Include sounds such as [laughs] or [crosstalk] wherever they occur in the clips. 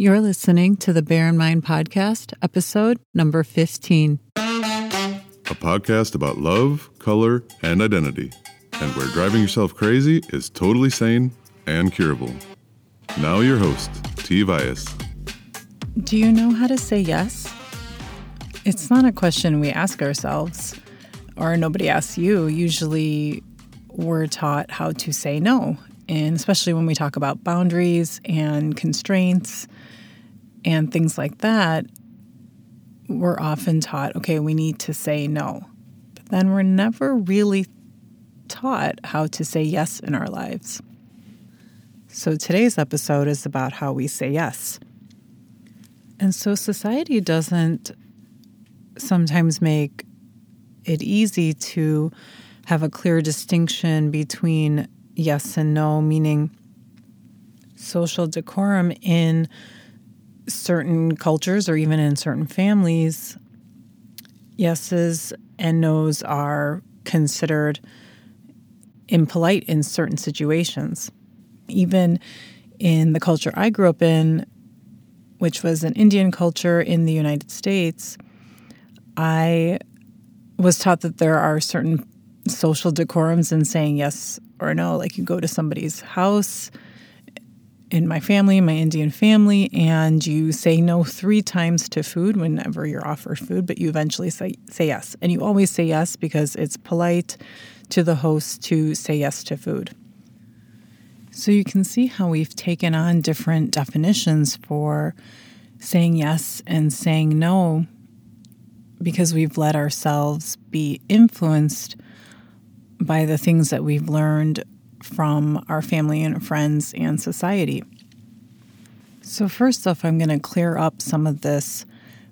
You're listening to the Bear in Mind podcast, episode number 15. A podcast about love, color, and identity, and where driving yourself crazy is totally sane and curable. Now, your host, T. Vias. Do you know how to say yes? It's not a question we ask ourselves, or nobody asks you. Usually, we're taught how to say no, and especially when we talk about boundaries and constraints and things like that, we're often taught, okay, we need to say no. But then we're never really taught how to say yes in our lives. So today's episode is about how we say yes. And so society doesn't sometimes make it easy to have a clear distinction between yes and no, meaning social decorum in certain cultures or even in certain families, yeses and nos are considered impolite in certain situations. Even in the culture I grew up in, which was an Indian culture in the United States, I was taught that there are certain social decorums in saying yes or no. Like you go to somebody's house in my family, my Indian family, and you say no three times to food whenever you're offered food, but you eventually say, say yes. And you always say yes because it's polite to the host to say yes to food. So you can see how we've taken on different definitions for saying yes and saying no because we've let ourselves be influenced by the things that we've learned from our family and friends and society. So, first off, I'm going to clear up some of this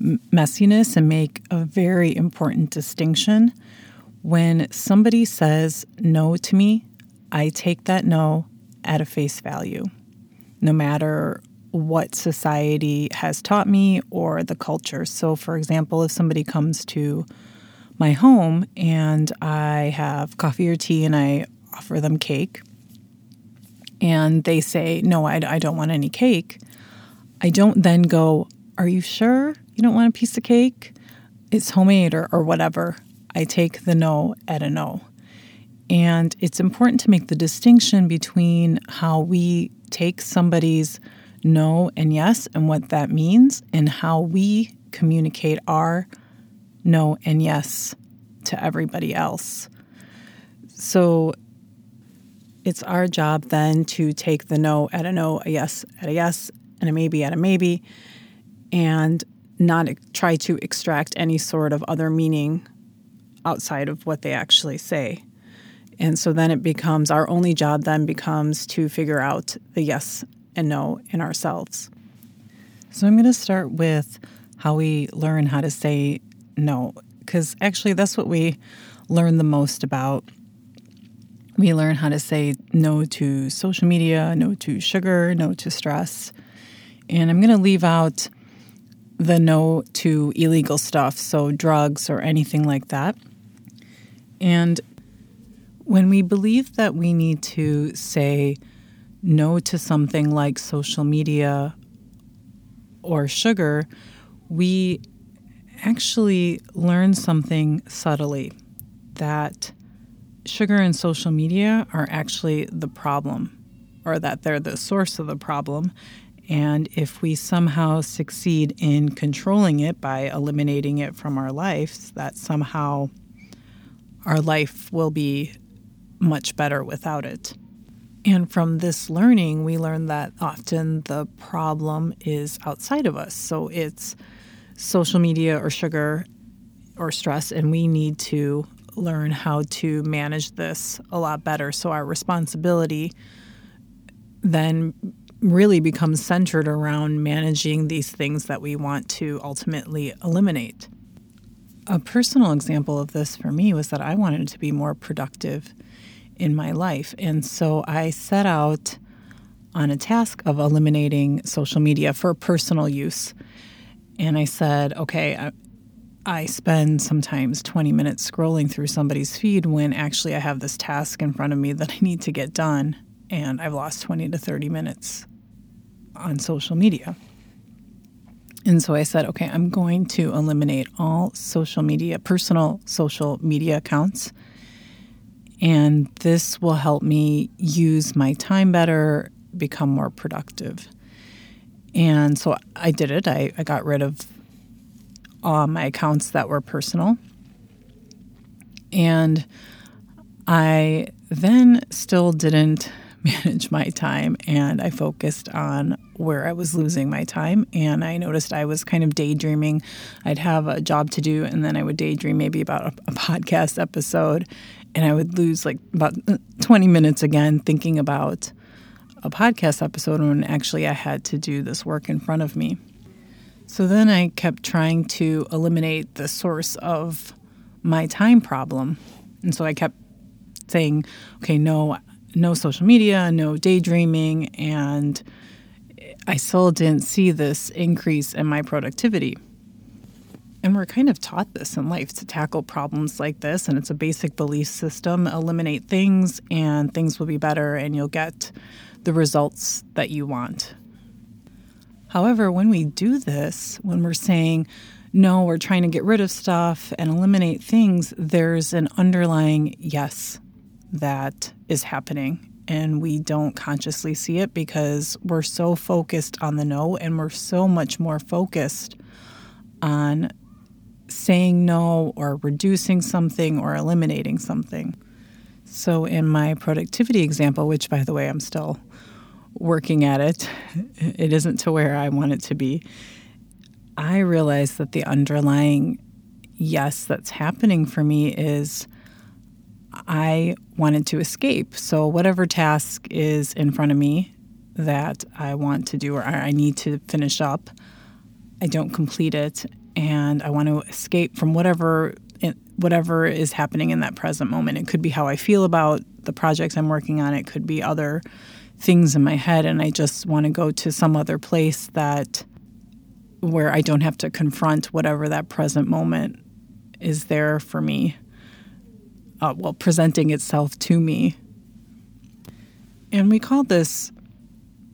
messiness and make a very important distinction. When somebody says no to me, I take that no at a face value, no matter what society has taught me or the culture. So, for example, if somebody comes to my home and I have coffee or tea and I offer them cake and they say, No, I, I don't want any cake, I don't then go, Are you sure you don't want a piece of cake? It's homemade or, or whatever. I take the no at a no. And it's important to make the distinction between how we take somebody's no and yes and what that means, and how we communicate our no and yes to everybody else. So it's our job then to take the no at a no, a yes at a yes, and a maybe at a maybe, and not try to extract any sort of other meaning outside of what they actually say. And so then it becomes our only job then becomes to figure out the yes and no in ourselves. So I'm going to start with how we learn how to say no, because actually that's what we learn the most about we learn how to say no to social media, no to sugar, no to stress. And I'm going to leave out the no to illegal stuff, so drugs or anything like that. And when we believe that we need to say no to something like social media or sugar, we actually learn something subtly that sugar and social media are actually the problem, or that they're the source of the problem. And if we somehow succeed in controlling it by eliminating it from our lives, that somehow our life will be much better without it. And from this learning, we learn that often the problem is outside of us. So it's social media or sugar or stress, and we need to learn how to manage this a lot better. So our responsibility then really becomes centered around managing these things that we want to ultimately eliminate. A personal example of this for me was that I wanted to be more productive in my life. And so I set out on a task of eliminating social media for personal use. And I said, okay, I spend sometimes 20 minutes scrolling through somebody's feed when actually I have this task in front of me that I need to get done, and I've lost 20 to 30 minutes on social media. And so I said, okay, I'm going to eliminate all social media, personal social media accounts. And this will help me use my time better, become more productive. And so I did it. I, I got rid of all my accounts that were personal. And I then still didn't [laughs] manage my time and I focused on where I was losing my time. And I noticed I was kind of daydreaming. I'd have a job to do and then I would daydream maybe about a, a [laughs] podcast episode. And I would lose like about 20 minutes again thinking about a podcast episode when actually I had to do this work in front of me. So then I kept trying to eliminate the source of my time problem. And so I kept saying, okay, no, no social media, no daydreaming, and I still didn't see this increase in my productivity. And we're kind of taught this in life to tackle problems like this, and it's a basic belief system eliminate things, and things will be better, and you'll get the results that you want. However, when we do this, when we're saying, no, we're trying to get rid of stuff and eliminate things, there's an underlying yes that is happening. And we don't consciously see it because we're so focused on the no and we're so much more focused on saying no or reducing something or eliminating something. So, in my productivity example, which by the way, I'm still working at it, it isn't to where I want it to be. I realize that the underlying yes that's happening for me is I wanted to escape. So, whatever task is in front of me that I want to do or I need to finish up, I don't complete it, and I want to escape from whatever whatever is happening in that present moment. It could be how I feel about the projects I'm working on. It could be other things in my head, and I just want to go to some other place that where I don't have to confront whatever that present moment is there for me uh, presenting itself to me. And we call this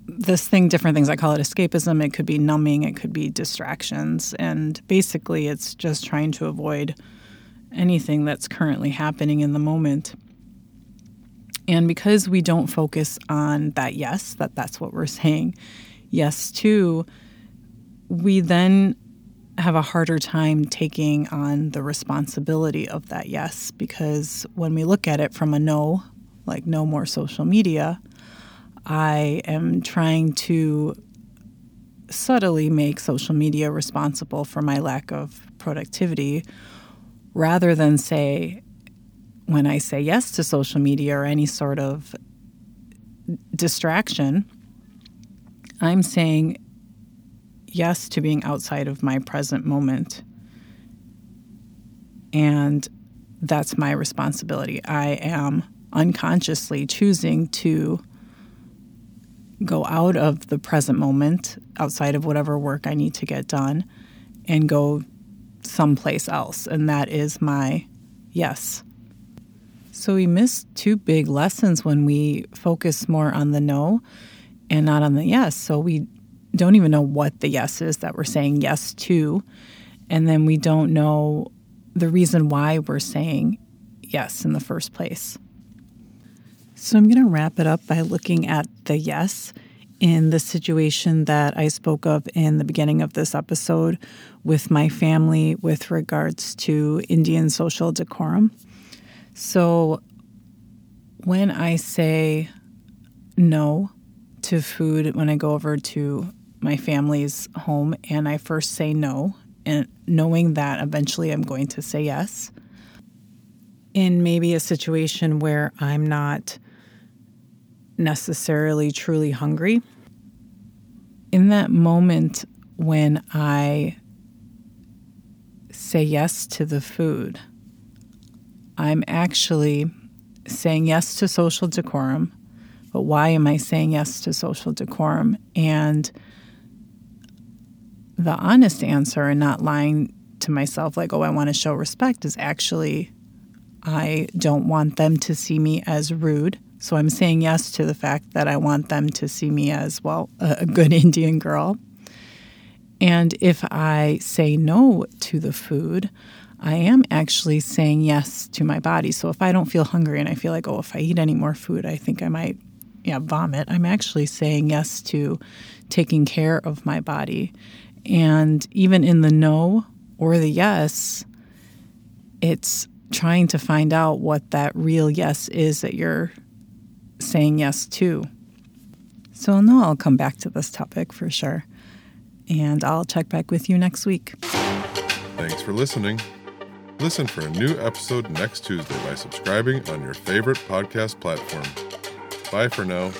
this thing different things. I call it escapism. It could be numbing. It could be distractions. And basically, it's just trying to avoid anything that's currently happening in the moment. And because we don't focus on that yes, that that's what we're saying yes to, we then have a harder time taking on the responsibility of that yes. Because when we look at it from a no, like no more social media, I am trying to subtly make social media responsible for my lack of productivity rather than say, when I say yes to social media or any sort of distraction, I'm saying yes to being outside of my present moment. And that's my responsibility. I am unconsciously choosing to go out of the present moment, outside of whatever work I need to get done, and go someplace else. And that is my yes. So we miss two big lessons when we focus more on the no and not on the yes. So we don't even know what the yes is that we're saying yes to. And then we don't know the reason why we're saying yes in the first place. So I'm going to wrap it up by looking at the yes in the situation that I spoke of in the beginning of this episode with my family with regards to Indian social decorum. So when I say no to food when I go over to my family's home and I first say no, and knowing that eventually I'm going to say yes. In maybe a situation where I'm not necessarily truly hungry, in that moment when I say yes to the food, I'm actually saying yes to social decorum. But why am I saying yes to social decorum? And the honest answer and not lying to myself like, oh, I want to show respect is actually I don't want them to see me as rude. So I'm saying yes to the fact that I want them to see me as, well, a good [laughs] Indian girl. And if I say no to the food, I am actually saying yes to my body. So if I don't feel hungry and I feel like, oh, if I eat any more food, I think I might, yeah, vomit, I'm actually saying yes to taking care of my body. And even in the no or the yes, it's trying to find out what that real yes is that you're saying yes to. So I'll know I'll come back to this topic for sure. And I'll check back with you next week. Thanks for listening. Listen for a new episode next Tuesday by subscribing on your favorite podcast platform. Bye for now.